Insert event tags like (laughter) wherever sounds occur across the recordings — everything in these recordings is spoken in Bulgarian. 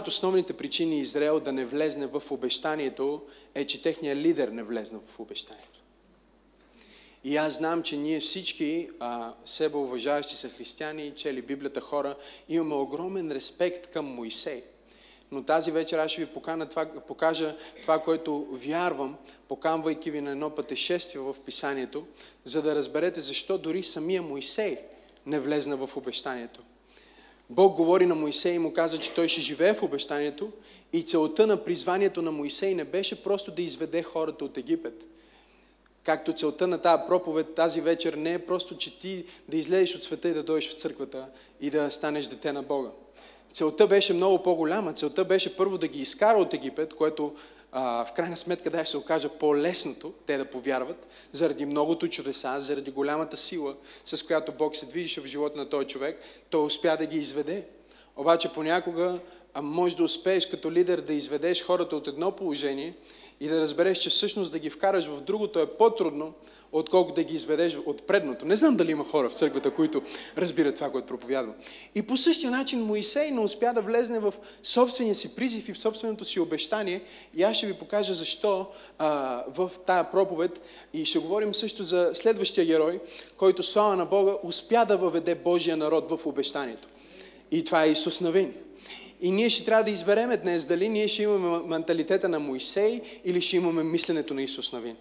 от основните причини Израел да не влезне в обещанието е, че техният лидер не влезна в обещанието. И аз знам, че ние всички, а, себе уважаващи са християни, чели Библията хора, имаме огромен респект към Моисей. Но тази вечер аз ще ви покана това, покажа това, което вярвам, поканвайки ви на едно пътешествие в Писанието, за да разберете защо дори самия Моисей не влезна в обещанието. Бог говори на Моисей и му каза, че той ще живее в обещанието и целта на призванието на Моисей не беше просто да изведе хората от Египет. Както целта на тази проповед тази вечер не е просто, че ти да излезеш от света и да дойдеш в църквата и да станеш дете на Бога. Целта беше много по-голяма. Целта беше първо да ги изкара от Египет, което а, в крайна сметка да се окаже по-лесното те да повярват, заради многото чудеса, заради голямата сила, с която Бог се движеше в живота на този човек, той успя да ги изведе. Обаче понякога а може да успееш като лидер да изведеш хората от едно положение и да разбереш, че всъщност да ги вкараш в другото е по-трудно, отколкото да ги изведеш от предното. Не знам дали има хора в църквата, които разбират това, което проповядвам. И по същия начин Моисей не успя да влезне в собствения си призив и в собственото си обещание. И аз ще ви покажа защо а, в тая проповед. И ще говорим също за следващия герой, който слава на Бога успя да въведе Божия народ в обещанието. И това е Исус Навин. И ние ще трябва да избереме днес дали ние ще имаме менталитета на Моисей или ще имаме мисленето на Исус Навин.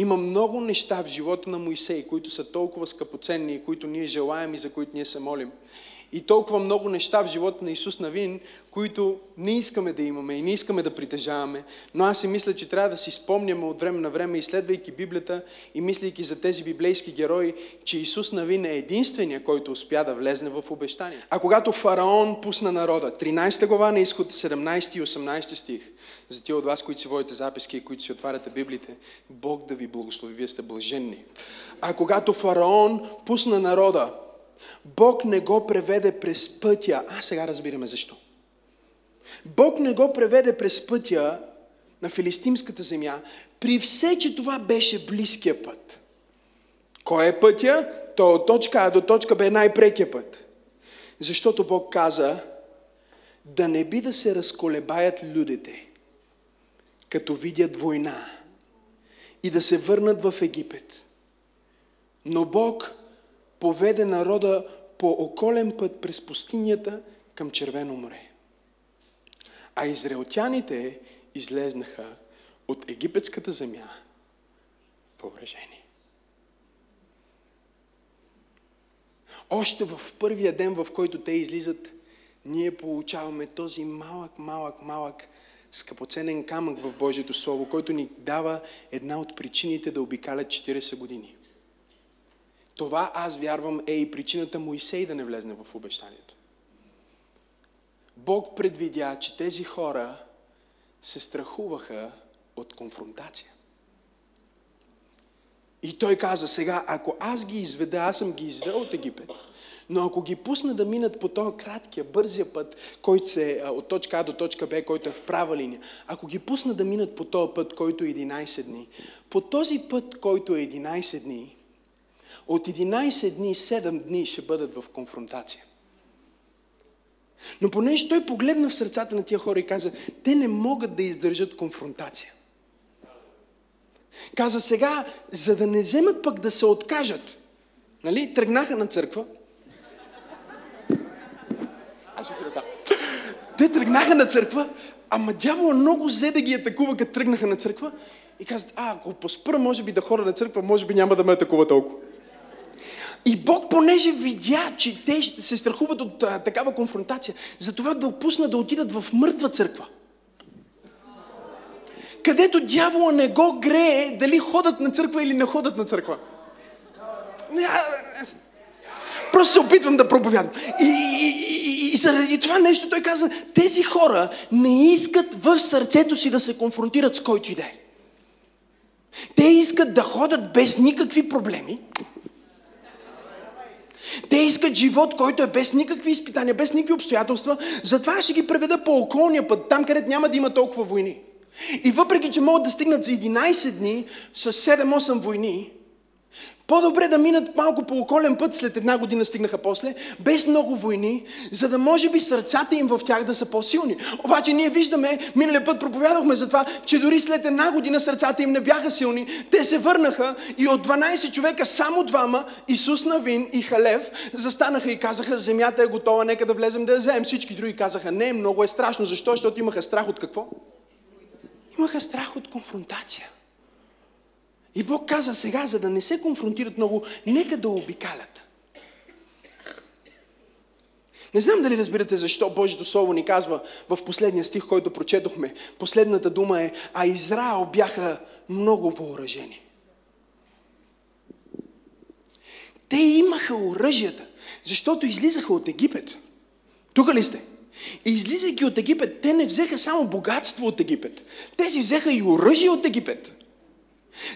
Има много неща в живота на Моисей, които са толкова скъпоценни и които ние желаем и за които ние се молим. И толкова много неща в живота на Исус Навин, които не искаме да имаме и не искаме да притежаваме. Но аз си мисля, че трябва да си спомняме от време на време, изследвайки Библията и мислейки за тези библейски герои, че Исус Навин е единствения, който успя да влезне в обещание. А когато фараон пусна народа, 13 глава на изход, 17 и 18 стих, за тия от вас, които си водите записки и които си отваряте Библите, Бог да ви благослови, вие сте блаженни. А когато фараон пусна народа, Бог не го преведе през пътя. А сега разбираме защо. Бог не го преведе през пътя на филистимската земя, при все, че това беше близкия път. Кой е пътя? То от точка А до точка Б е най-прекия път. Защото Бог каза, да не би да се разколебаят людите, като видят война и да се върнат в Египет. Но Бог поведе народа по околен път през пустинята към Червено море. А израелтяните излезнаха от египетската земя въоръжени. Още в първия ден, в който те излизат, ние получаваме този малък, малък, малък скъпоценен камък в Божието Слово, който ни дава една от причините да обикалят 40 години. Това аз вярвам е и причината Моисей да не влезне в обещанието. Бог предвидя, че тези хора се страхуваха от конфронтация. И той каза, сега, ако аз ги изведа, аз съм ги извел от Египет, но ако ги пусна да минат по този краткия, бързия път, който се от точка А до точка Б, който е в права линия, ако ги пусна да минат по този път, който е 11 дни, по този път, който е 11 дни, от 11 дни, 7 дни ще бъдат в конфронтация. Но понеже той погледна в сърцата на тия хора и каза, те не могат да издържат конфронтация. Каза сега, за да не вземат пък да се откажат. Нали? Тръгнаха на църква. Аз ще да. Те тръгнаха на църква, ама дявола много взе да ги атакува, като тръгнаха на църква. И казват, а, ако поспра, може би да хора на църква, може би няма да ме атакува толкова. И Бог, понеже видя, че те се страхуват от а, такава конфронтация, затова да опусна да отидат в мъртва църква. Където дявола не го грее дали ходят на църква или не ходят на църква. Просто се опитвам да проповядам. И, и, и, и заради това нещо той каза, тези хора не искат в сърцето си да се конфронтират с който иде. Те искат да ходят без никакви проблеми, те искат живот, който е без никакви изпитания, без никакви обстоятелства. Затова ще ги преведа по околния път, там където няма да има толкова войни. И въпреки, че могат да стигнат за 11 дни с 7-8 войни, По-добре да минат малко по околен път, след една година стигнаха после, без много войни, за да може би сърцата им в тях да са по-силни. Обаче ние виждаме, миналия път проповядахме за това, че дори след една година сърцата им не бяха силни. Те се върнаха и от 12 човека само двама, Исус Навин и Халев, застанаха и казаха, земята е готова, нека да влезем да я вземем. Всички други казаха, не, много е страшно. Защо? Защото имаха страх от какво? Имаха страх от конфронтация. И Бог каза сега, за да не се конфронтират много, нека да обикалят. Не знам дали разбирате защо Божието Слово ни казва в последния стих, който прочетохме. Последната дума е, а Израел бяха много въоръжени. Те имаха оръжията, защото излизаха от Египет. Тук ли сте? И излизайки от Египет, те не взеха само богатство от Египет. Те си взеха и оръжие от Египет.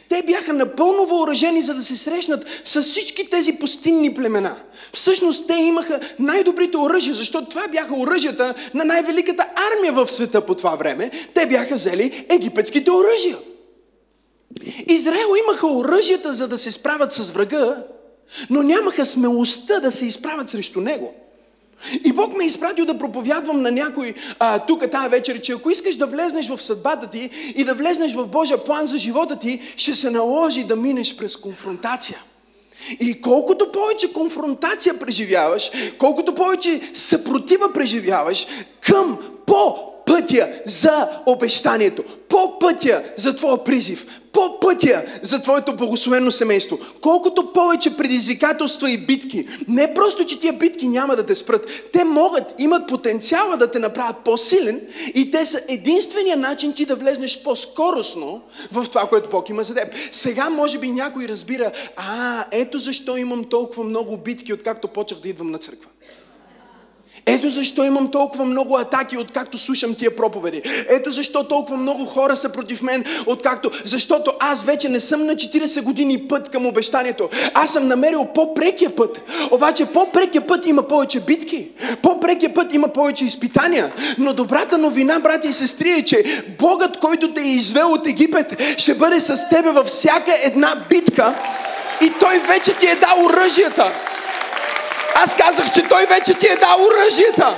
Те бяха напълно въоръжени, за да се срещнат с всички тези пустинни племена. Всъщност те имаха най-добрите оръжия, защото това бяха оръжията на най-великата армия в света по това време. Те бяха взели египетските оръжия. Израел имаха оръжията, за да се справят с врага, но нямаха смелостта да се изправят срещу него. И Бог ме е изпратил да проповядвам на някой а, тук тази вечер, че ако искаш да влезнеш в съдбата ти и да влезнеш в Божия план за живота ти, ще се наложи да минеш през конфронтация. И колкото повече конфронтация преживяваш, колкото повече съпротива преживяваш към по пътя за обещанието, по пътя за твоя призив, по пътя за твоето благословено семейство. Колкото повече предизвикателства и битки, не просто, че тия битки няма да те спрат, те могат, имат потенциала да те направят по-силен и те са единствения начин ти да влезнеш по-скоростно в това, което Бог има за теб. Сега може би някой разбира, а, ето защо имам толкова много битки, откакто почнах да идвам на църква. Ето защо имам толкова много атаки, откакто слушам тия проповеди. Ето защо толкова много хора са против мен, откакто... Защото аз вече не съм на 40 години път към обещанието. Аз съм намерил по-прекия път. Обаче по-прекия път има повече битки. По-прекия път има повече изпитания. Но добрата новина, брати и сестри, е, че Богът, който те е извел от Египет, ще бъде с тебе във всяка една битка и Той вече ти е дал оръжията. Аз казах, че той вече ти е дал оръжията.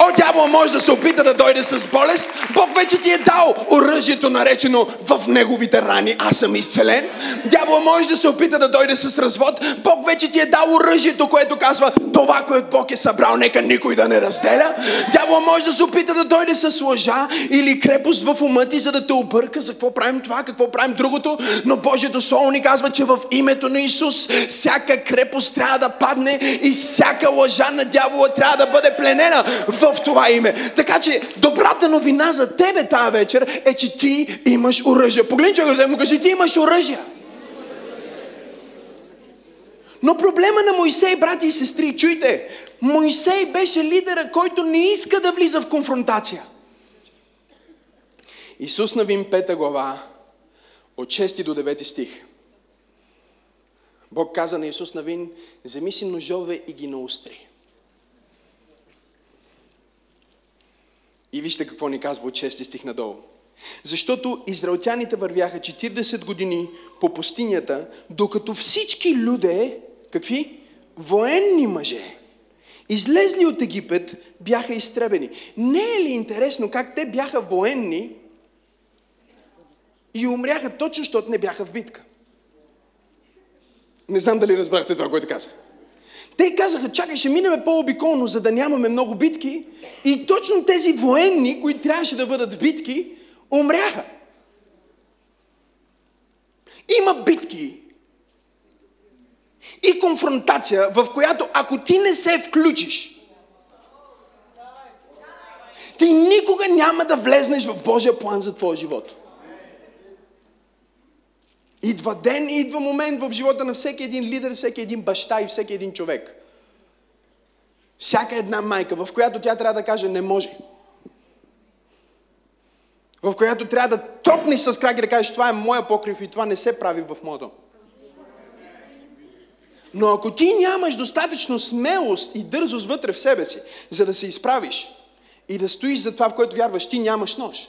О, дявол може да се опита да дойде с болест. Бог вече ти е дал оръжието, наречено в неговите рани. Аз съм изцелен. Дявол може да се опита да дойде с развод. Бог вече ти е дал оръжието, което казва това, което Бог е събрал, нека никой да не разделя. Дявол може да се опита да дойде с лъжа или крепост в ума ти, за да те обърка за какво правим това, какво правим другото. Но Божието Слово ни казва, че в името на Исус всяка крепост трябва да падне и всяка лъжа на дявола трябва да бъде пленена в това име. Така че добрата новина за тебе тази вечер е, че ти имаш оръжие. Погледни човека да му кажи, ти имаш оръжие. Но проблема на Моисей, брати и сестри, чуйте, Моисей беше лидера, който не иска да влиза в конфронтация. Исус Навин 5 глава, от 6 до 9 стих. Бог каза на Исус Навин, вземи си ножове и ги наустри. И вижте какво ни казва от 6 стих надолу. Защото израелтяните вървяха 40 години по пустинята, докато всички люде, какви? Военни мъже, излезли от Египет, бяха изтребени. Не е ли интересно как те бяха военни и умряха точно, защото не бяха в битка? Не знам дали разбрахте това, което казах. Те казаха, чакай, ще минеме по-обиколно, за да нямаме много битки. И точно тези военни, които трябваше да бъдат в битки, умряха. Има битки и конфронтация, в която ако ти не се включиш, ти никога няма да влезнеш в Божия план за твоя живот. Идва ден и идва момент в живота на всеки един лидер, всеки един баща и всеки един човек. Всяка една майка, в която тя трябва да каже не може. В която трябва да тропнеш с крак и да кажеш това е моя покрив и това не се прави в моето. Но ако ти нямаш достатъчно смелост и дързост вътре в себе си, за да се изправиш и да стоиш за това, в което вярваш, ти нямаш нож.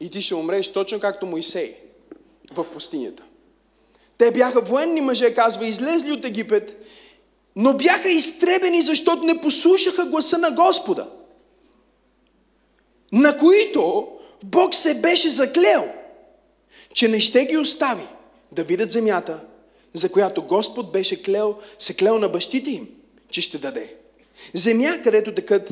И ти ще умреш точно както Моисей в пустинята. Те бяха военни мъже, казва, излезли от Египет, но бяха изтребени, защото не послушаха гласа на Господа, на които Бог се беше заклел, че не ще ги остави да видят земята, за която Господ беше клел, се клел на бащите им, че ще даде. Земя, където текат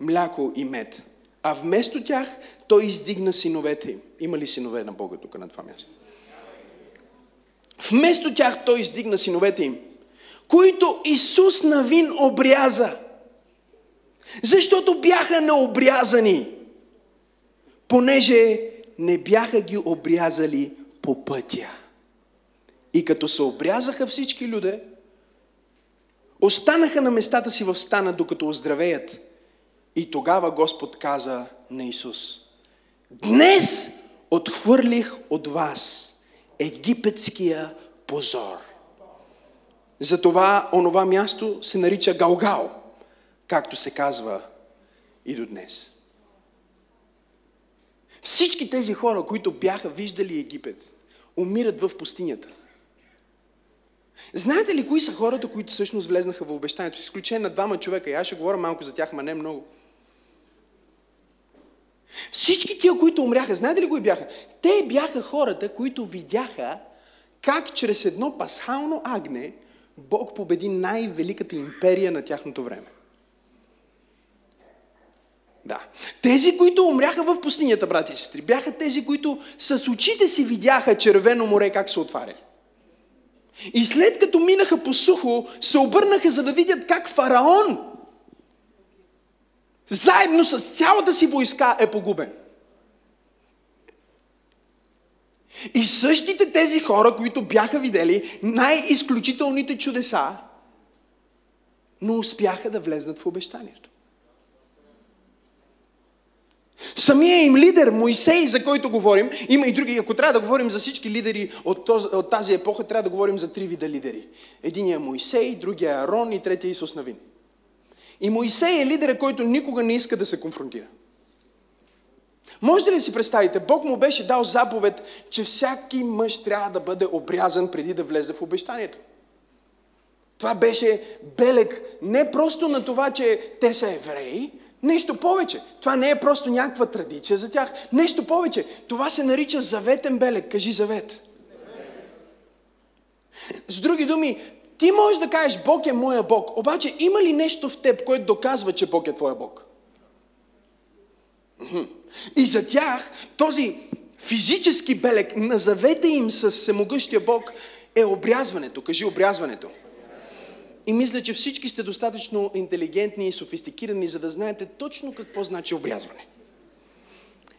мляко и мед. А вместо тях той издигна синовете им. Има ли синове на Бога тук на това място? Вместо тях той издигна синовете им, които Исус Навин обряза. Защото бяха необрязани, понеже не бяха ги обрязали по пътя. И като се обрязаха всички люди, останаха на местата си в стана, докато оздравеят. И тогава Господ каза на Исус, Днес отхвърлих от вас египетския позор. Затова онова място се нарича Галгал, както се казва и до днес. Всички тези хора, които бяха виждали Египет, умират в пустинята. Знаете ли кои са хората, които всъщност влезнаха в обещанието? С изключение на двама човека. И аз ще говоря малко за тях, ма не много. Всички тия, които умряха, знаете ли кои бяха? Те бяха хората, които видяха как чрез едно пасхално агне Бог победи най-великата империя на тяхното време. Да. Тези, които умряха в пустинята, брати и сестри, бяха тези, които с очите си видяха червено море как се отваря. И след като минаха по сухо, се обърнаха за да видят как фараон заедно с цялата си войска е погубен. И същите тези хора, които бяха видели най-изключителните чудеса, но успяха да влезнат в обещанието. Самия им лидер, Моисей, за който говорим, има и други. Ако трябва да говорим за всички лидери от, този, от тази епоха, трябва да говорим за три вида лидери. Единият е Моисей, другия е Арон и третия е Исус Навин. И Моисей е лидера, който никога не иска да се конфронтира. Може ли да си представите, Бог му беше дал заповед, че всяки мъж трябва да бъде обрязан преди да влезе в обещанието. Това беше белег не просто на това, че те са евреи, нещо повече. Това не е просто някаква традиция за тях. Нещо повече. Това се нарича заветен белег. Кажи завет. С други думи, ти можеш да кажеш, Бог е моя Бог. Обаче има ли нещо в теб, което доказва, че Бог е твоя Бог? И за тях този физически белег на завета им с всемогъщия Бог е обрязването. Кажи обрязването. И мисля, че всички сте достатъчно интелигентни и софистикирани, за да знаете точно какво значи обрязване.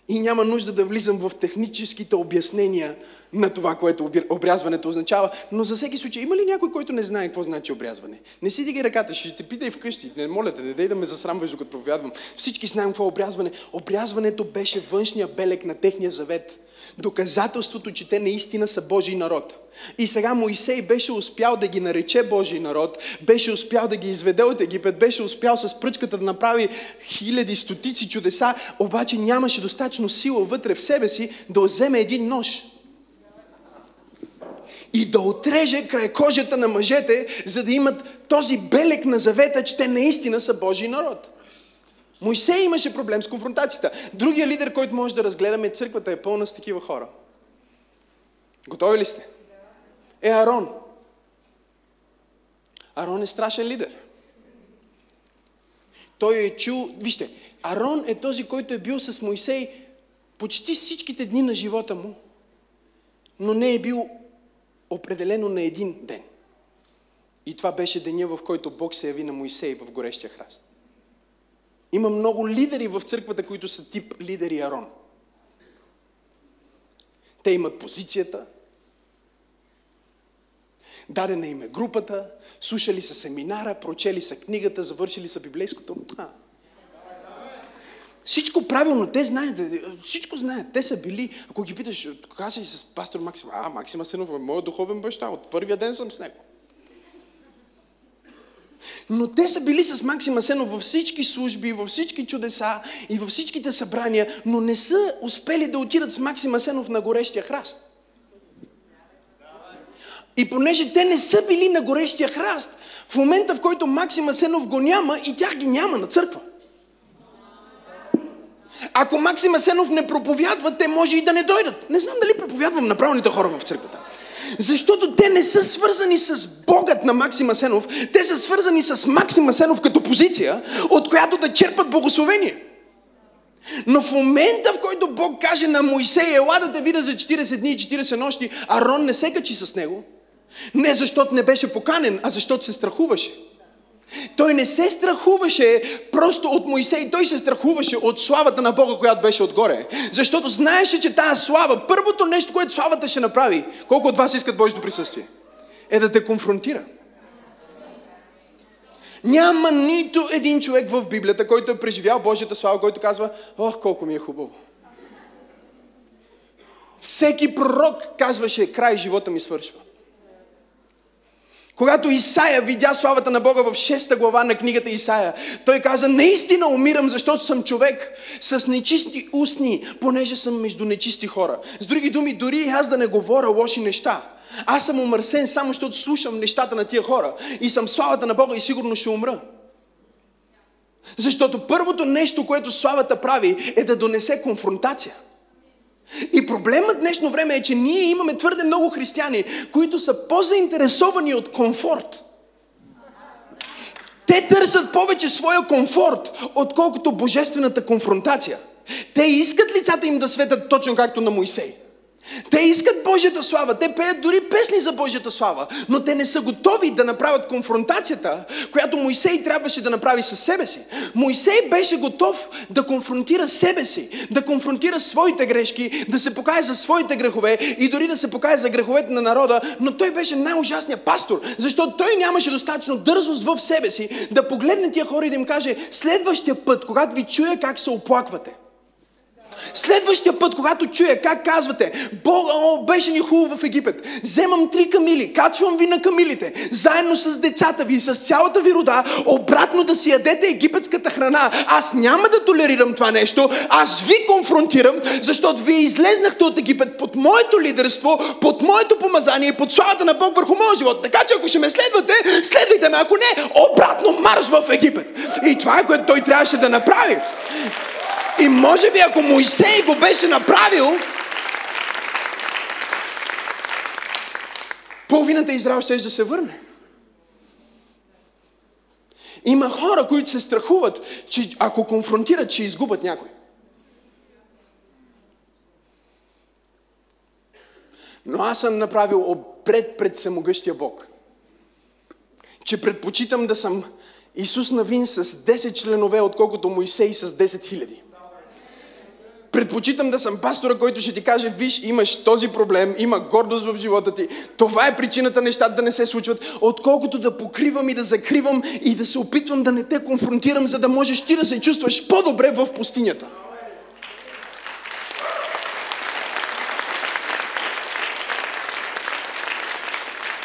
И няма нужда да влизам в техническите обяснения на това, което обрязването означава. Но за всеки случай, има ли някой, който не знае какво значи обрязване? Не си дигай ръката, ще те питай вкъщи. Не моля те, не дай да ме засрамваш, докато проповядвам. Всички знаем какво е обрязване. Обрязването беше външния белег на техния завет. Доказателството, че те наистина са Божий народ. И сега Моисей беше успял да ги нарече Божий народ, беше успял да ги изведе от Египет, беше успял с пръчката да направи хиляди, стотици чудеса, обаче нямаше достатъчно сила вътре в себе си да вземе един нож и да отреже край кожата на мъжете, за да имат този белек на завета, че те наистина са Божий народ. Мойсей имаше проблем с конфронтацията. Другия лидер, който може да разгледаме, църквата е пълна с такива хора. Готови ли сте? Е Арон. Арон е страшен лидер. Той е чул... Вижте, Арон е този, който е бил с Моисей почти всичките дни на живота му, но не е бил определено на един ден. И това беше деня, в който Бог се яви на Моисей в горещия храст. Има много лидери в църквата, които са тип лидери Арон. Те имат позицията, дадена им е групата, слушали са семинара, прочели са книгата, завършили са библейското. А. Всичко правилно, те знаят, всичко знаят. Те са били, ако ги питаш, кога си с пастор Максим, а, Максима Сенов е моят духовен баща, от първия ден съм с него. Но те са били с Максима Сенов във всички служби, във всички чудеса и във всичките събрания, но не са успели да отидат с Максима Сенов на горещия храст. И понеже те не са били на горещия храст, в момента в който Максима Сенов го няма и тях ги няма на църква. Ако Максима Сенов не проповядва, те може и да не дойдат. Не знам дали проповядвам на правилните хора в църквата. Защото те не са свързани с Богът на Максима Сенов, те са свързани с Максима Сенов като позиция, от която да черпат благословение. Но в момента, в който Бог каже на Моисей, ела да те видя за 40 дни и 40 нощи, Арон не се качи с него, не защото не беше поканен, а защото се страхуваше. Той не се страхуваше просто от Моисей, той се страхуваше от славата на Бога, която беше отгоре. Защото знаеше, че тази слава, първото нещо, което славата ще направи, колко от вас искат Божието присъствие, е да те конфронтира. Няма нито един човек в Библията, който е преживял Божията слава, който казва, ох, колко ми е хубаво. Всеки пророк казваше, край живота ми свършва. Когато Исаия видя славата на Бога в 6 глава на книгата Исаия, той каза, наистина умирам, защото съм човек с нечисти устни, понеже съм между нечисти хора. С други думи, дори и аз да не говоря лоши неща, аз съм умърсен само защото слушам нещата на тия хора и съм славата на Бога и сигурно ще умра. Защото първото нещо, което славата прави, е да донесе конфронтация. И проблемът днешно време е, че ние имаме твърде много християни, които са по-заинтересовани от комфорт. Те търсят повече своя комфорт, отколкото божествената конфронтация. Те искат лицата им да светят точно както на Моисей. Те искат Божията слава, те пеят дори песни за Божията слава, но те не са готови да направят конфронтацията, която Моисей трябваше да направи със себе си. Моисей беше готов да конфронтира себе си, да конфронтира своите грешки, да се покаже за своите грехове и дори да се покаже за греховете на народа, но той беше най-ужасният пастор, защото той нямаше достатъчно дързост в себе си да погледне тия хора и да им каже следващия път, когато ви чуя как се оплаквате, Следващия път, когато чуя как казвате, Бог, о, беше ни хубаво в Египет, вземам три камили, качвам ви на камилите, заедно с децата ви и с цялата ви рода, обратно да си ядете египетската храна. Аз няма да толерирам това нещо, аз ви конфронтирам, защото вие излезнахте от Египет под моето лидерство, под моето помазание и под славата на Бог върху моя живот. Така че ако ще ме следвате, следвайте ме, ако не, обратно марш в Египет. И това е което той трябваше да направи. И може би ако Моисей го беше направил, половината Израел ще да се върне. Има хора, които се страхуват, че ако конфронтират, ще изгубят някой. Но аз съм направил обред пред самогъщия Бог. Че предпочитам да съм Исус Навин с 10 членове, отколкото Моисей с 10 хиляди. Предпочитам да съм пастора, който ще ти каже, виж, имаш този проблем, има гордост в живота ти, това е причината нещата да не се случват, отколкото да покривам и да закривам и да се опитвам да не те конфронтирам, за да можеш ти да се чувстваш по-добре в пустинята.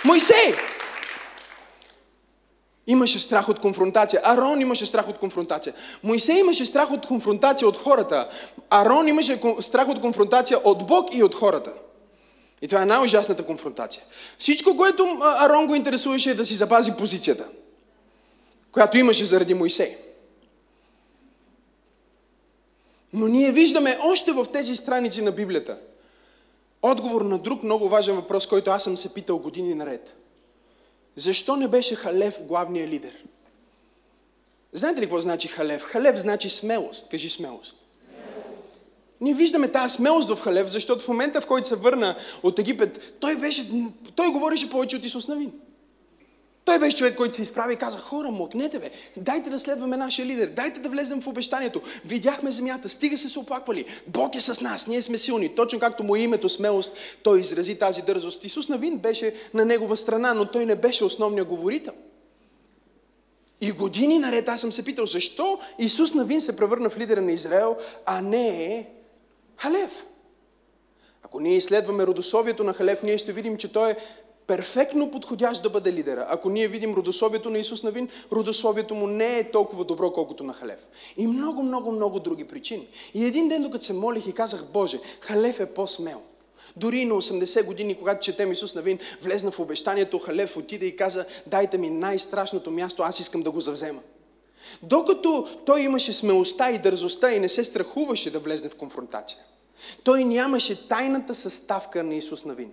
Моисей! Имаше страх от конфронтация. Арон имаше страх от конфронтация. Моисей имаше страх от конфронтация от хората. Арон имаше страх от конфронтация от Бог и от хората. И това е най-ужасната конфронтация. Всичко, което Арон го интересуваше е да си запази позицията, която имаше заради Моисей. Но ние виждаме още в тези страници на Библията отговор на друг много важен въпрос, който аз съм се питал години наред. Защо не беше Халев главния лидер? Знаете ли какво значи Халев? Халев значи смелост. Кажи смелост. Ние виждаме тази смелост в Халев, защото в момента, в който се върна от Египет, той, беше, той говореше повече от Исус Навин. Той беше човек, който се изправи и каза, хора, мокнете бе, дайте да следваме нашия лидер, дайте да влезем в обещанието. Видяхме земята, стига се се оплаквали. Бог е с нас, ние сме силни. Точно както му е името смелост, той изрази тази дързост. Исус Навин беше на негова страна, но той не беше основният говорител. И години наред аз съм се питал, защо Исус Навин се превърна в лидера на Израел, а не Халев. Ако ние изследваме родословието на Халев, ние ще видим, че той е перфектно подходящ да бъде лидера. Ако ние видим родословието на Исус Навин, родословието му не е толкова добро, колкото на Халев. И много, много, много други причини. И един ден, докато се молих и казах, Боже, Халев е по-смел. Дори на 80 години, когато четем Исус Навин, влезна в обещанието, Халев отиде и каза, дайте ми най-страшното място, аз искам да го завзема. Докато той имаше смелостта и дързостта и не се страхуваше да влезне в конфронтация, той нямаше тайната съставка на Исус Навин.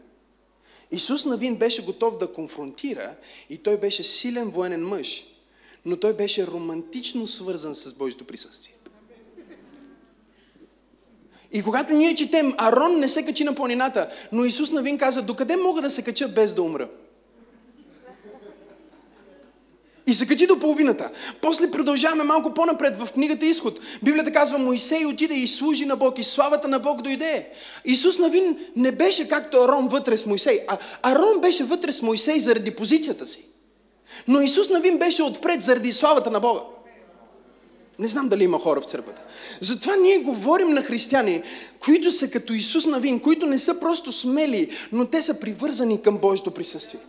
Исус Навин беше готов да конфронтира и той беше силен военен мъж, но той беше романтично свързан с Божието присъствие. И когато ние четем, Арон не се качи на планината, но Исус Навин каза, докъде мога да се кача без да умра? И се качи до половината. После продължаваме малко по-напред в книгата Изход. Библията казва, Моисей отиде и служи на Бог и славата на Бог дойде. Исус Навин не беше както Арон вътре с Моисей. А Арон беше вътре с Моисей заради позицията си. Но Исус Навин беше отпред заради славата на Бога. Не знам дали има хора в църквата. Затова ние говорим на християни, които са като Исус Навин, които не са просто смели, но те са привързани към Божието присъствие.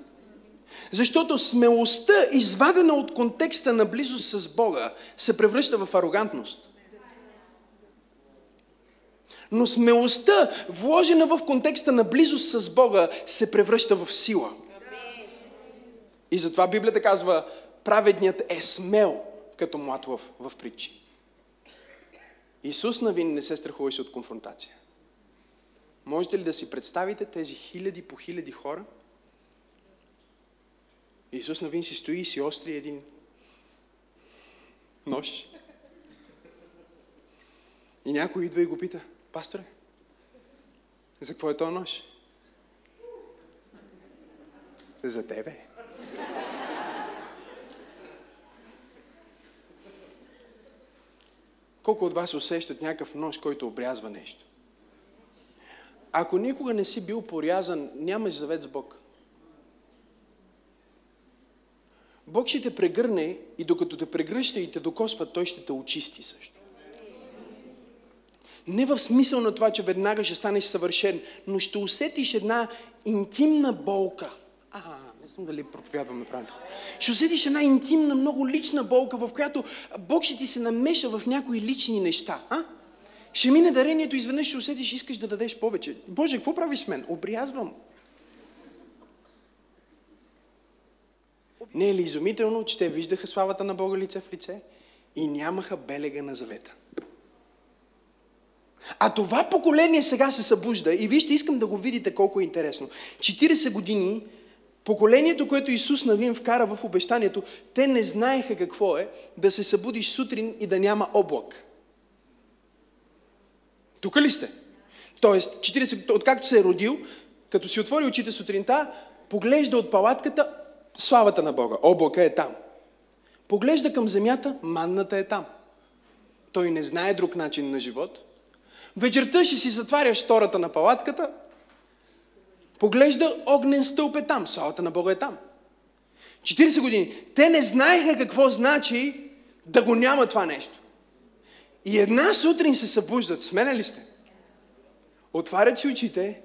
Защото смелостта, извадена от контекста на близост с Бога, се превръща в арогантност. Но смелостта, вложена в контекста на близост с Бога, се превръща в сила. И затова Библията казва, праведният е смел, като млад лъв в притчи. Исус Навин не се страхуваше от конфронтация. Можете ли да си представите тези хиляди по хиляди хора? Исус Навин си стои и си остри един нож. И някой идва и го пита, пасторе, за какво е този нож? За тебе. Колко от вас усещат някакъв нож, който обрязва нещо? Ако никога не си бил порязан, нямаш завет с Бог. Бог ще те прегърне и докато те прегръща и те докосва, Той ще те очисти също. Не в смисъл на това, че веднага ще станеш съвършен, но ще усетиш една интимна болка. А, не знам дали проповядваме правилно. Ще усетиш една интимна, много лична болка, в която Бог ще ти се намеша в някои лични неща. А? Ще мине дарението, изведнъж ще усетиш, искаш да дадеш повече. Боже, какво правиш с мен? Обрязвам. Не е ли изумително, че те виждаха славата на Бога лице в лице и нямаха белега на завета? А това поколение сега се събужда и вижте, искам да го видите колко е интересно. 40 години поколението, което Исус Навин вкара в обещанието, те не знаеха какво е да се събудиш сутрин и да няма облак. Тук ли сте? Тоест, 40, откакто се е родил, като си отвори очите сутринта, поглежда от палатката, славата на Бога. Облака е там. Поглежда към земята, манната е там. Той не знае друг начин на живот. Вечерта ще си затваря штората на палатката, поглежда огнен стълб е там, славата на Бога е там. 40 години. Те не знаеха какво значи да го няма това нещо. И една сутрин се събуждат. Смене ли сте? Отварят си очите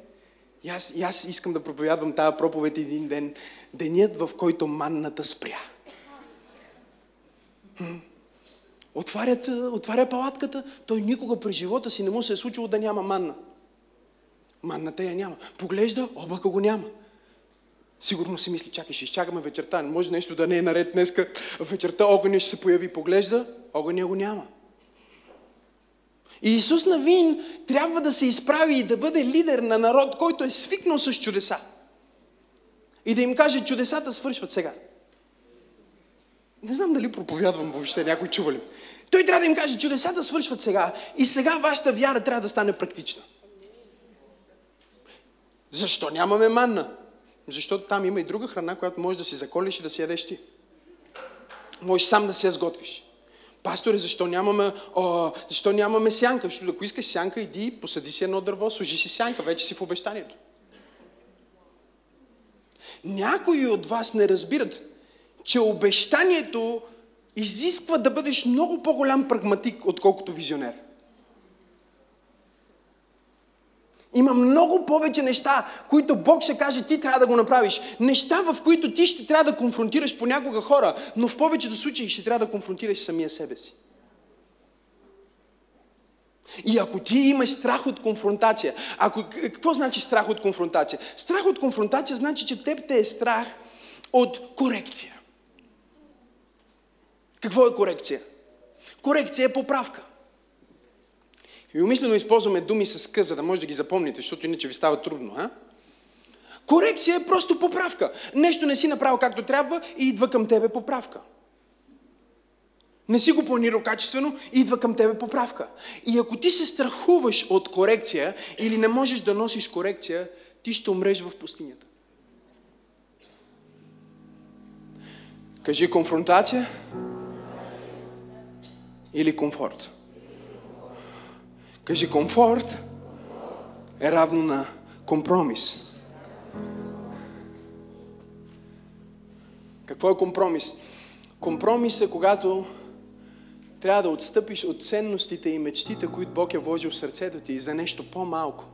и аз, и аз искам да проповядвам тази проповед един ден. Денят, в който манната спря. Отварят, отваря палатката, той никога през живота си не му се е случило да няма манна. Манната я няма. Поглежда, облака го няма. Сигурно си мисли, чакай, ще изчакаме вечерта. Може нещо да не е наред днеска. Вечерта огъня ще се появи. Поглежда, огъня го няма. И Исус Навин трябва да се изправи и да бъде лидер на народ, който е свикнал с чудеса. И да им каже, чудесата свършват сега. Не знам дали проповядвам въобще, някой чува ли. Той трябва да им каже, чудесата свършват сега и сега вашата вяра трябва да стане практична. Защо нямаме манна? Защото там има и друга храна, която можеш да си заколиш и да си ядеш ти. Можеш сам да си я сготвиш. Пасторе, защо нямаме, о, защо нямаме сянка? Защото ако искаш сянка, иди, посади си едно дърво, служи си сянка, вече си в обещанието. Някои от вас не разбират, че обещанието изисква да бъдеш много по-голям прагматик, отколкото визионер. Има много повече неща, които Бог ще каже, ти трябва да го направиш. Неща, в които ти ще трябва да конфронтираш понякога хора, но в повечето случаи ще трябва да конфронтираш самия себе си. И ако ти имаш страх от конфронтация, ако, какво значи страх от конфронтация? Страх от конфронтация значи, че теб те е страх от корекция. Какво е корекция? Корекция е поправка. И умишлено използваме думи с къ, за да може да ги запомните, защото иначе ви става трудно. А? Корекция е просто поправка. Нещо не си направил както трябва и идва към тебе поправка. Не си го планирал качествено, идва към тебе поправка. И ако ти се страхуваш от корекция или не можеш да носиш корекция, ти ще умреш в пустинята. Кажи конфронтация или комфорт. Кажи комфорт е равно на компромис. Какво е компромис? Компромис е когато трябва да отстъпиш от ценностите и мечтите, които Бог е вложил в сърцето ти за нещо по-малко.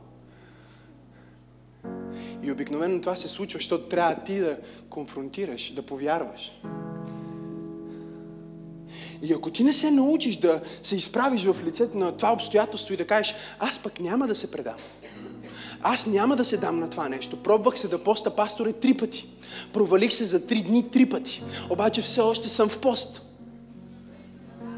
И обикновено това се случва, защото трябва ти да конфронтираш, да повярваш. И ако ти не се научиш да се изправиш в лицето на това обстоятелство и да кажеш, аз пък няма да се предам. Аз няма да се дам на това нещо. Пробвах се да поста пасторе три пъти. Провалих се за три дни три пъти. Обаче все още съм в пост.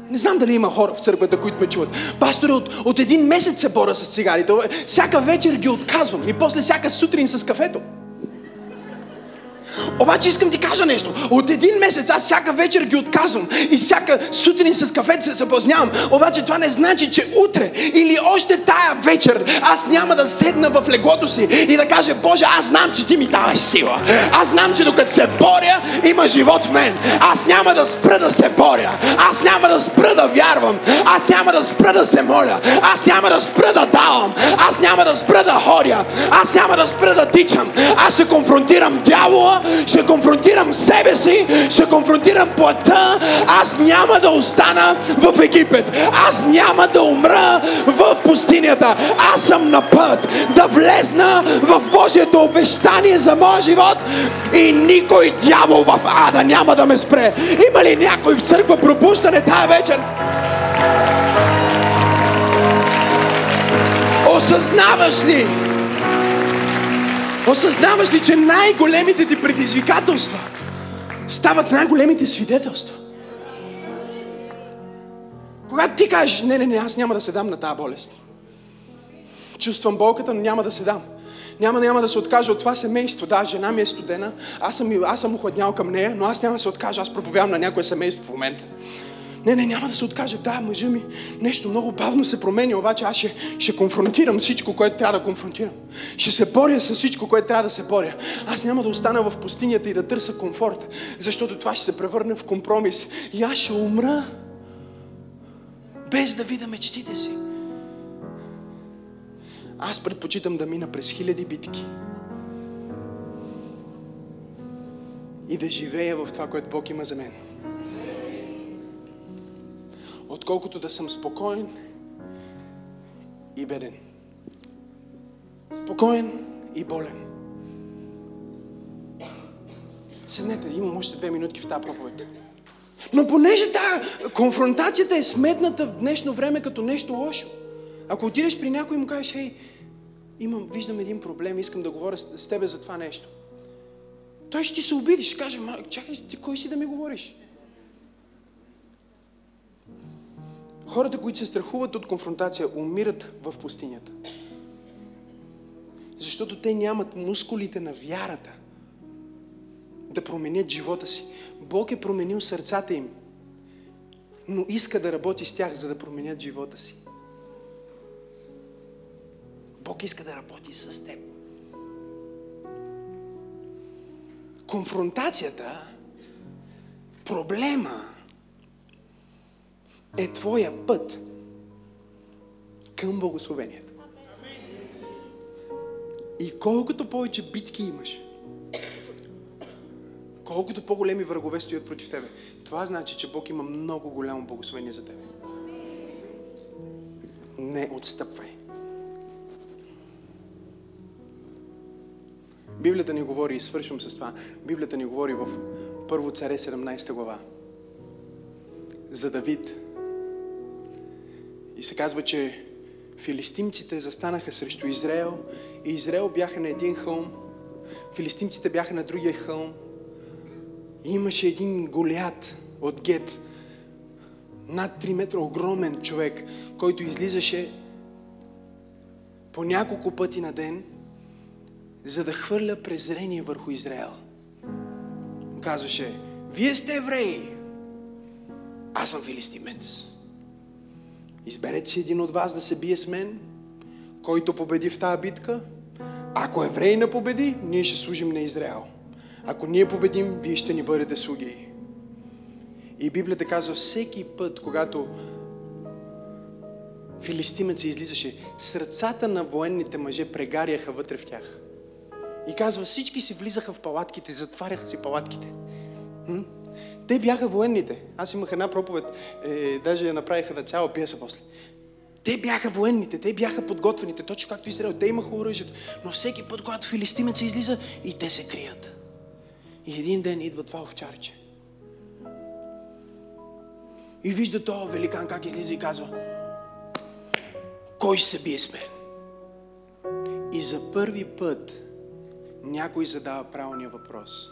Не знам дали има хора в църквата, които ме чуват. Пасторе, от, от един месец се боря с цигарите. Всяка вечер ги отказвам. И после всяка сутрин с кафето. Обаче искам ти кажа нещо. От един месец аз всяка вечер ги отказвам и всяка сутрин с кафето се съблазнявам. Обаче това не значи, че утре или още тая вечер аз няма да седна в леглото си и да кажа, Боже, аз знам, че ти ми даваш сила. Аз знам, че докато се боря, има живот в мен. Аз няма да спра да се боря. Аз няма да спра да вярвам. Аз няма да спра да се моля. Аз няма да спра да давам. Аз няма да спра да ходя. Аз няма да спра да тичам. Аз ще конфронтирам дявола ще конфронтирам себе си, ще конфронтирам плътта. Аз няма да остана в Египет. Аз няма да умра в пустинята. Аз съм на път да влезна в Божието обещание за моя живот и никой дявол в ада няма да ме спре. Има ли някой в църква пропущане тая вечер? Осъзнаваш ли? Осъзнаваш ли, че най-големите ти предизвикателства стават най-големите свидетелства? Когато ти кажеш, не, не, не, аз няма да се дам на тази болест. Чувствам болката, но няма да се дам. Няма, няма да се откажа от това семейство. Да, жена ми е студена, аз съм, аз съм охладнял към нея, но аз няма да се откажа. Аз проповявам на някое семейство в момента. Не, не, няма да се откаже. Да, мъжа ми нещо много бавно се променя, обаче аз ще, ще конфронтирам всичко, което трябва да конфронтирам. Ще се боря с всичко, което трябва да се боря. Аз няма да остана в пустинята и да търся комфорт, защото това ще се превърне в компромис. И аз ще умра без да видя мечтите си. Аз предпочитам да мина през хиляди битки. И да живея в това, което Бог има за мен отколкото да съм спокоен и беден. Спокоен и болен. Седнете, имам още две минутки в тази проповед. Но понеже тази конфронтацията е сметната в днешно време като нещо лошо, ако отидеш при някой и му кажеш, хей, имам, виждам един проблем, искам да говоря с, с тебе за това нещо. Той ще ти се обиди, ще каже, чакай, ти кой си да ми говориш? Хората, които се страхуват от конфронтация, умират в пустинята. Защото те нямат мускулите на вярата да променят живота си. Бог е променил сърцата им, но иска да работи с тях, за да променят живота си. Бог иска да работи с теб. Конфронтацията, проблема, е твоя път към благословението. И колкото повече битки имаш, колкото по-големи врагове стоят против тебе, това значи, че Бог има много голямо благословение за тебе. Не отстъпвай. Библията ни говори, и свършвам с това, Библията ни говори в Първо царе 17 глава за Давид, и се казва, че филистимците застанаха срещу Израел и Израел бяха на един хълм, филистимците бяха на другия хълм и имаше един голят от Гет, над 3 метра огромен човек, който излизаше по няколко пъти на ден, за да хвърля презрение върху Израел. Казваше, вие сте евреи, аз съм филистимец. Изберете си един от вас да се бие с мен, който победи в тази битка. Ако еврей не победи, ние ще служим на Израел. Ако ние победим, вие ще ни бъдете слуги. И Библията казва, всеки път, когато филистимец излизаше, сърцата на военните мъже прегаряха вътре в тях. И казва, всички си влизаха в палатките, затваряха си палатките. М? Те бяха военните. Аз имах една проповед, е, даже я направиха на цяла пиеса после. Те бяха военните, те бяха подготвените, точно както Израел. Те имаха оръжието. Но всеки път, когато филистимец излиза, и те се крият. И един ден идва това овчарче. И вижда този великан как излиза и казва, кой се бие с мен? И за първи път някой задава правилния въпрос.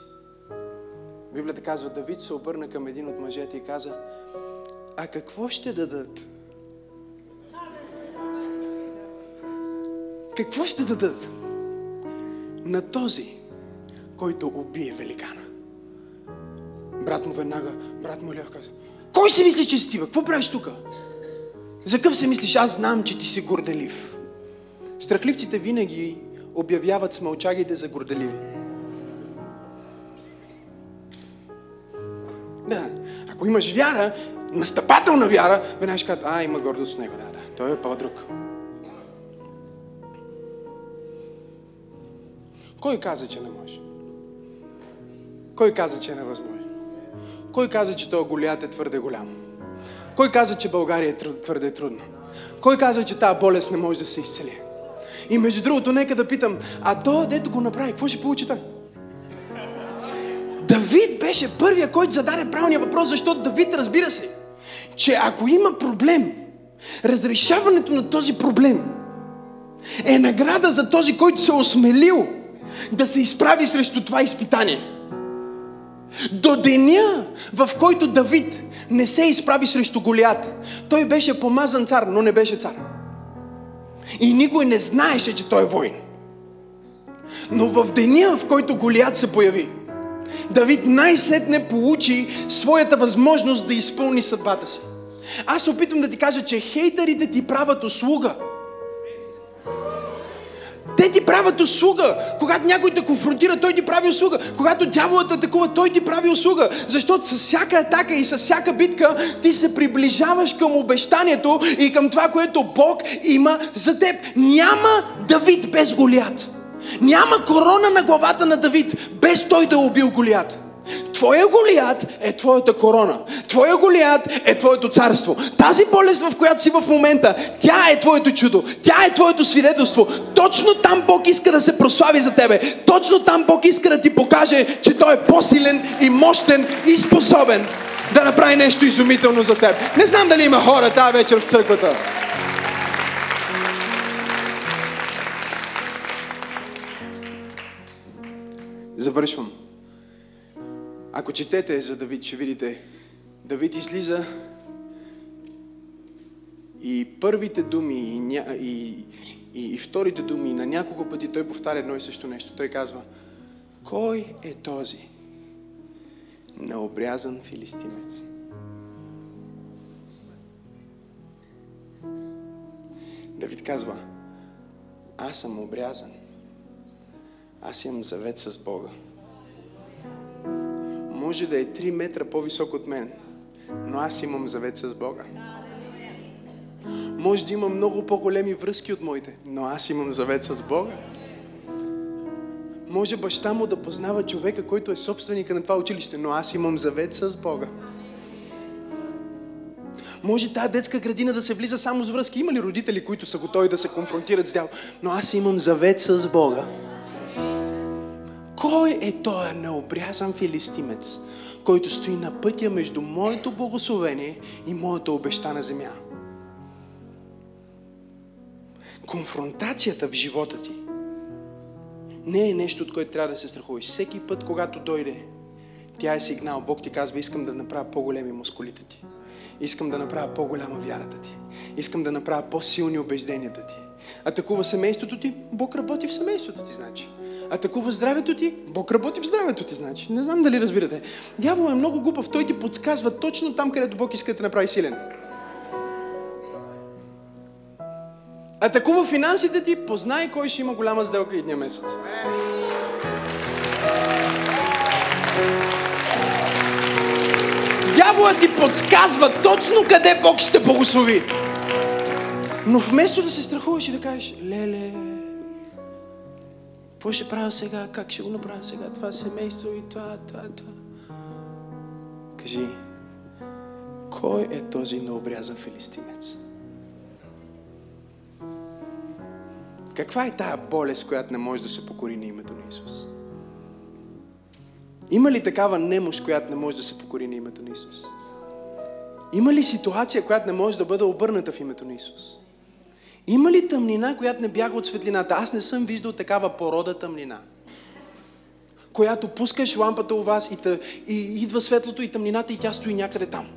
Библията казва, Давид се обърна към един от мъжете и каза, а какво ще дадат? Какво ще дадат на този, който убие великана? Брат му веднага, брат му Лев каза, кой си мислиш, че си ти? Какво правиш тук? За къв се мислиш? Аз знам, че ти си горделив. Страхливците винаги обявяват смълчагите за горделиви. Ако имаш вяра, настъпателна вяра, веднага ще кажат, а, има гордост с него. Да, да. Той е по-друг. Кой каза, че не може? Кой каза, че е невъзможно? Кой каза, че този голят е твърде голям? Кой каза, че България е твърде трудна? Кой каза, че тази болест не може да се изцели? И между другото, нека да питам, а то, дето го направи, какво ще получи той? Давид беше първия, който зададе правилния въпрос, защото Давид разбира се, че ако има проблем, разрешаването на този проблем е награда за този, който се е осмелил да се изправи срещу това изпитание. До деня, в който Давид не се изправи срещу Голият, той беше помазан цар, но не беше цар. И никой не знаеше, че той е воин. Но в деня, в който Голият се появи, Давид най-сетне получи своята възможност да изпълни съдбата си. Аз се опитвам да ти кажа, че хейтерите ти правят услуга. Те ти правят услуга. Когато някой те конфронтира, той ти прави услуга. Когато дяволът атакува, той ти прави услуга. Защото с всяка атака и с всяка битка ти се приближаваш към обещанието и към това, което Бог има за теб. Няма Давид без Голият. Няма корона на главата на Давид, без той да е убил Голият. Твоя Голият е твоята корона. Твоя Голият е твоето царство. Тази болест, в която си в момента, тя е твоето чудо. Тя е твоето свидетелство. Точно там Бог иска да се прослави за тебе. Точно там Бог иска да ти покаже, че Той е по-силен и мощен и способен да направи нещо изумително за теб. Не знам дали има хора тази вечер в църквата. Завършвам. Ако четете за Давид, ще видите, Давид излиза и първите думи и, и, и, и вторите думи на няколко пъти той повтаря едно и също нещо. Той казва, кой е този необрязан филистимец? Давид казва, аз съм обрязан. Аз имам завет с Бога. Може да е 3 метра по-висок от мен, но аз имам завет с Бога. Може да има много по-големи връзки от моите, но аз имам завет с Бога. Може баща му да познава човека, който е собственика на това училище, но аз имам завет с Бога. Може тази детска градина да се влиза само с връзки. Има ли родители, които са готови да се конфронтират с дявол? Но аз имам завет с Бога. Кой е този необрязан филистимец, който стои на пътя между моето благословение и моята обещана земя? Конфронтацията в живота ти не е нещо, от което трябва да се страхуваш. Всеки път, когато дойде, тя е сигнал. Бог ти казва, искам да направя по-големи мускулите ти. Искам да направя по-голяма вярата ти. Искам да направя по-силни убежденията ти. Атакува семейството ти, Бог работи в семейството ти, значи. Атакува здравето ти, Бог работи в здравето ти, значи. Не знам дали разбирате. Дявол е много глупав, той ти подсказва точно там, където Бог иска да те направи силен. Атакува финансите ти, познай кой ще има голяма сделка едния месец. Дяволът ти подсказва точно къде Бог ще благослови. Но вместо да се страхуваш и да кажеш, леле, какво ще правя сега, как ще го направя сега, това семейство и това, това, това. Кажи, кой е този необрязан филистимец? Каква е тая болест, която не може да се покори на името на Исус? Има ли такава немощ, която не може да се покори на името на Исус? Има ли ситуация, която не може да бъде обърната в името на Исус? Има ли тъмнина, която не бяга от светлината? Аз не съм виждал такава порода тъмнина. Която пускаш лампата у вас и, тъ, и идва светлото и тъмнината и тя стои някъде там.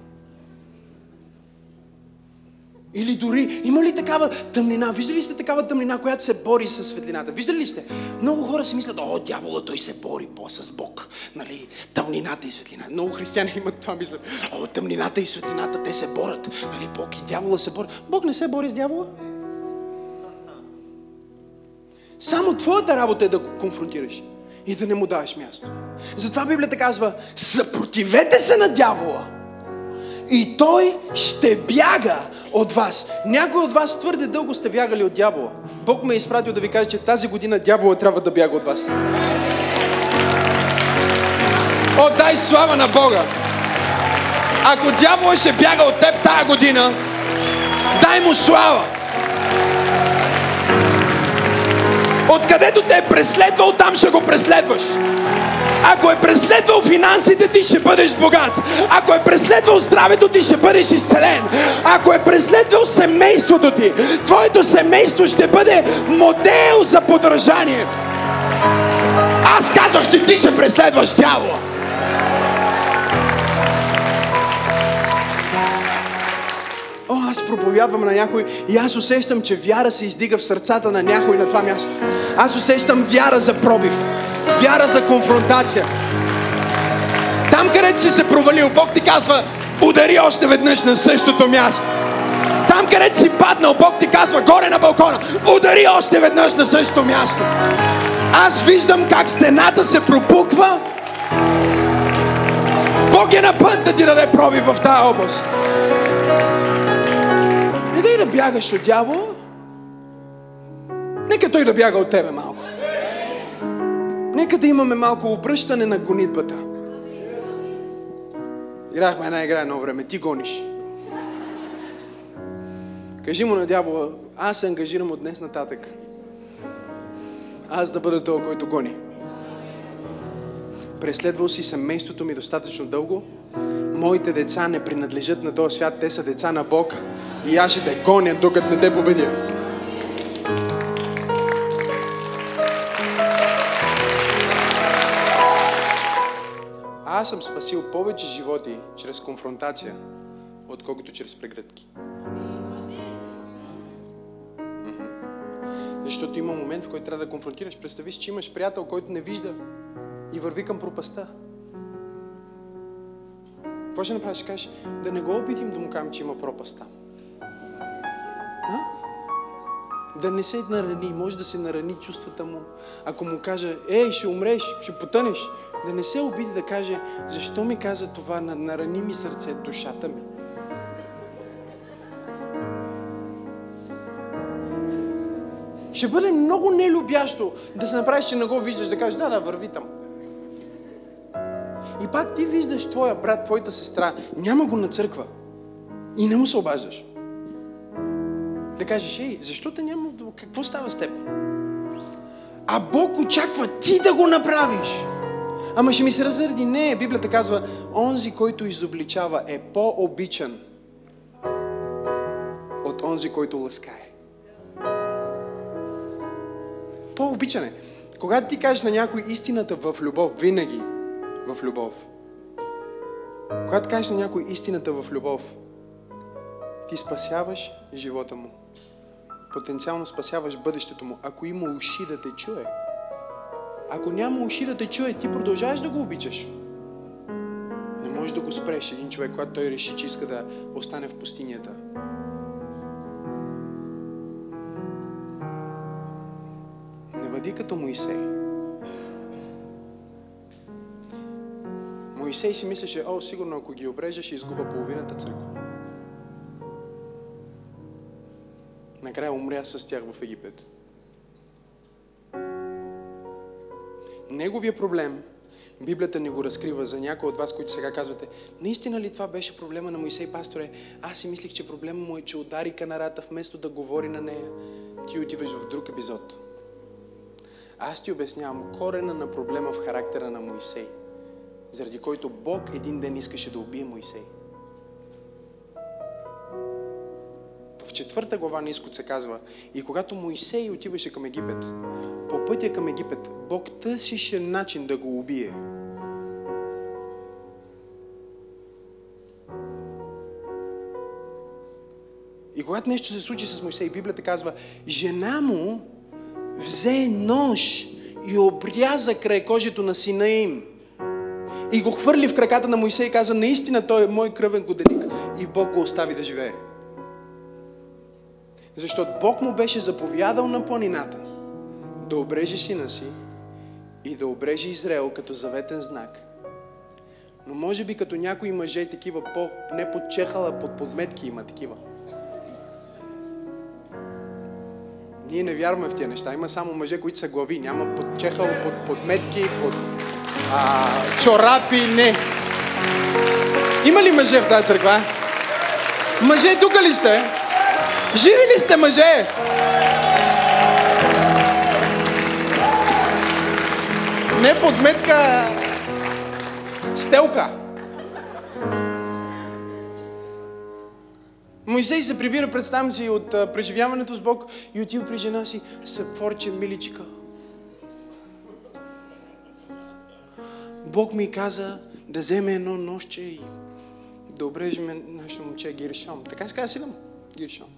Или дори, има ли такава тъмнина? Виждали ли сте такава тъмнина, която се бори с светлината? Виждали ли сте? Много хора си мислят, о, дявола, той се бори по с Бог. Нали? Тъмнината и светлина. Много християни (laughs) имат това мислят. О, тъмнината и светлината, те се борят. Нали? Бог и дявола се борят. Бог не се бори с дявола. Само твоята работа е да го конфронтираш и да не му даваш място. Затова Библията казва, съпротивете се на дявола и той ще бяга от вас. Някой от вас твърде дълго сте бягали от дявола. Бог ме е изпратил да ви каже, че тази година дявола трябва да бяга от вас. О, дай слава на Бога! Ако дявола ще бяга от теб тази година, дай му слава! Откъдето те е преследвал, там ще го преследваш. Ако е преследвал финансите ти, ще бъдеш богат. Ако е преследвал здравето ти, ще бъдеш изцелен. Ако е преследвал семейството ти, твоето семейство ще бъде модел за подражание. Аз казах, че ти ще преследваш дявола. Аз проповядвам на някой и аз усещам, че вяра се издига в сърцата на някой на това място. Аз усещам вяра за пробив, вяра за конфронтация. Там, където си се провалил, Бог ти казва, удари още веднъж на същото място. Там, където си паднал, Бог ти казва, горе на балкона, удари още веднъж на същото място. Аз виждам как стената се пропуква. Бог е на път да ти даде проби в тази област. Не дай да бягаш от дявола. Нека той да бяга от тебе малко. Нека да имаме малко обръщане на гонитбата. Играхме една игра едно време. Ти гониш. Кажи му на дявола, аз се ангажирам от днес нататък. Аз да бъда този, който гони. Преследвал си семейството ми достатъчно дълго. Моите деца не принадлежат на този свят, те са деца на Бог. И аз ще те гоня, докато не те победя. Аз съм спасил повече животи чрез конфронтация, отколкото чрез прегръдки. Защото има момент, в който трябва да конфронтираш. Представиш, че имаш приятел, който не вижда и върви към пропаста. Какво ще направиш? Кажеш, да не го обидим да му кажем, че има пропаст там. А? Да не се нарани, може да се нарани чувствата му. Ако му каже, ей, ще умреш, ще потънеш, да не се обиди да каже, защо ми каза това, На- нарани ми сърце, душата ми. Ще бъде много нелюбящо да се направиш, че не го виждаш, да кажеш, да, да, върви там. И пак ти виждаш твоя брат, твоята сестра, няма го на църква. И не му се обаждаш. Да кажеш, ей, защо те няма, какво става с теб? А Бог очаква ти да го направиш. Ама ще ми се разърди. Не, Библията казва, онзи, който изобличава е по-обичан от онзи, който лъскае. По-обичане. Когато ти кажеш на някой истината в любов, винаги в любов. Когато кажеш на някой истината в любов, ти спасяваш живота му. Потенциално спасяваш бъдещето му, ако има уши да те чуе. Ако няма уши да те чуе, ти продължаваш да го обичаш. Не можеш да го спреш един човек, когато той реши, че иска да остане в пустинята. Не бъди като Моисей. Моисей си мислеше, о, сигурно ако ги обрежа, ще изгуба половината църква. Накрая умря с тях в Египет. Неговия проблем, Библията ни го разкрива за някои от вас, които сега казвате, наистина ли това беше проблема на Моисей, пасторе? Аз си мислих, че проблема му е, че удари канарата вместо да говори на нея. Ти отиваш в друг епизод. Аз ти обяснявам корена на проблема в характера на Моисей, заради който Бог един ден искаше да убие Моисей. В четвърта глава на Изкот се казва, и когато Моисей отиваше към Египет, по пътя към Египет, Бог търсише начин да го убие. И когато нещо се случи с Моисей, Библията казва, жена му взе нож и обряза край кожето на сина им. И го хвърли в краката на Моисей и каза, наистина той е мой кръвен годеник. И Бог го остави да живее. Защото Бог му беше заповядал на планината да обрежи сина си и да обрежи Израел като заветен знак. Но може би като някои мъже такива по, не под чехала, под подметки има такива. Ние не вярваме в тия неща. Има само мъже, които са глави. Няма под чехал, под подметки, под а, чорапи. Не. Има ли мъже в тази църква? Мъже, тук ли сте? Живи ли сте, мъже? Не подметка, стелка. Моисей се прибира, представям си, от преживяването с Бог и отива при жена си, съпворче миличка. Бог ми каза да вземе едно нощче и да обрежеме нашето момче Гиршам. Така се казва му? Гиршам.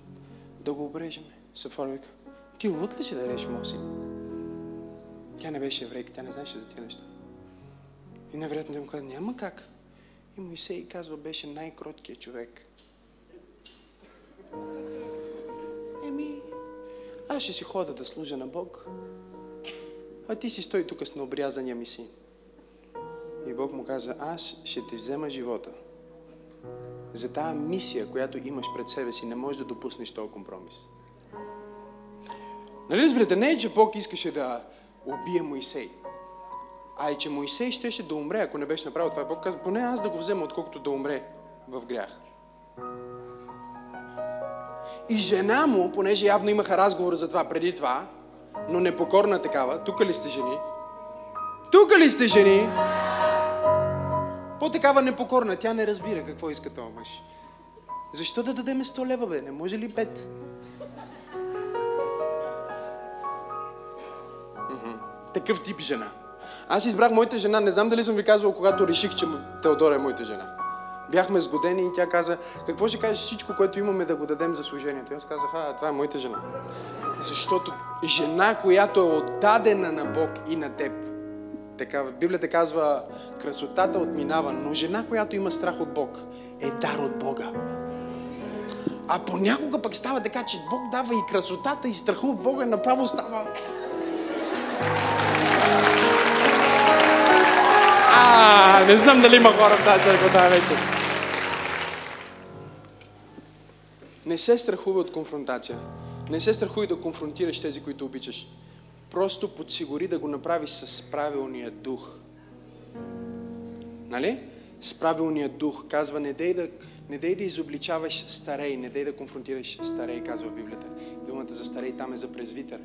Да го обрежеме. Сафар вика, ти луд ли си да режеш моя син? Тя не беше еврейка, тя не знаеше за тия неща. И невероятно му каза, няма как. И Моисей казва, беше най-кроткият човек. Еми, аз ще си хода да служа на Бог, а ти си стой тук с необрязания ми син. И Бог му каза, аз ще ти взема живота. За тази мисия, която имаш пред себе си, не можеш да допуснеш този компромис. Нали разбирате, не е, че Бог искаше да убие Моисей, а е, че Моисей щеше да умре, ако не беше направил това. Бог каза, поне аз да го взема, отколкото да умре в грях. И жена му, понеже явно имаха разговор за това преди това, но непокорна такава, тук ли сте жени? Тук ли сте жени? По-такава непокорна, тя не разбира какво иска това мъж. Защо да дадем 100 лева, бе? Не може ли 5? Такъв тип жена. Аз избрах моята жена, не знам дали съм ви казвал, когато реших, че Теодора е моята жена. Бяхме сгодени и тя каза, какво ще кажеш всичко, което имаме да го дадем за служението? И аз казах, а, това е моята жена. Защото жена, която е отдадена на Бог и на теб, така, Библията казва, красотата отминава, но жена, която има страх от Бог, е дар от Бога. А понякога пък става така, че Бог дава и красотата, и страха от Бога, направо става. А, не знам дали има хора в тази църква тази вечер. Не се страхувай от конфронтация. Не се страхуй да конфронтираш тези, които обичаш. Просто подсигури да го направиш с правилния дух. Нали? С правилния дух. Казва, не дей да, не дей да изобличаваш старей, не дей да конфронтираш старей, казва Библията. Думата за старей там е за презвитър.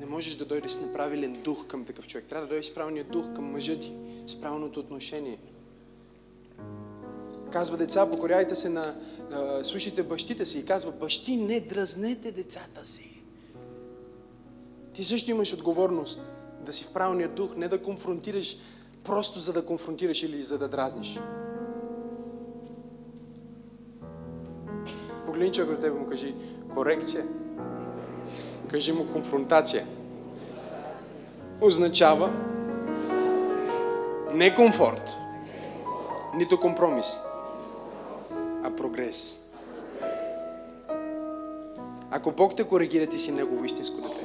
Не можеш да дойдеш с неправилен дух към такъв човек. Трябва да дойдеш с правилния дух към мъжа ти, с правилното отношение. Казва деца, покоряйте се на, слушайте бащите си. И казва, бащи, не дразнете децата си. Ти също имаш отговорност да си в правилния дух, не да конфронтираш просто за да конфронтираш или за да дразниш. Погледни човек от тебе му кажи корекция. Кажи му конфронтация. Означава не комфорт, нито компромис, а прогрес. Ако Бог те коригира, ти си Негово истинско дете.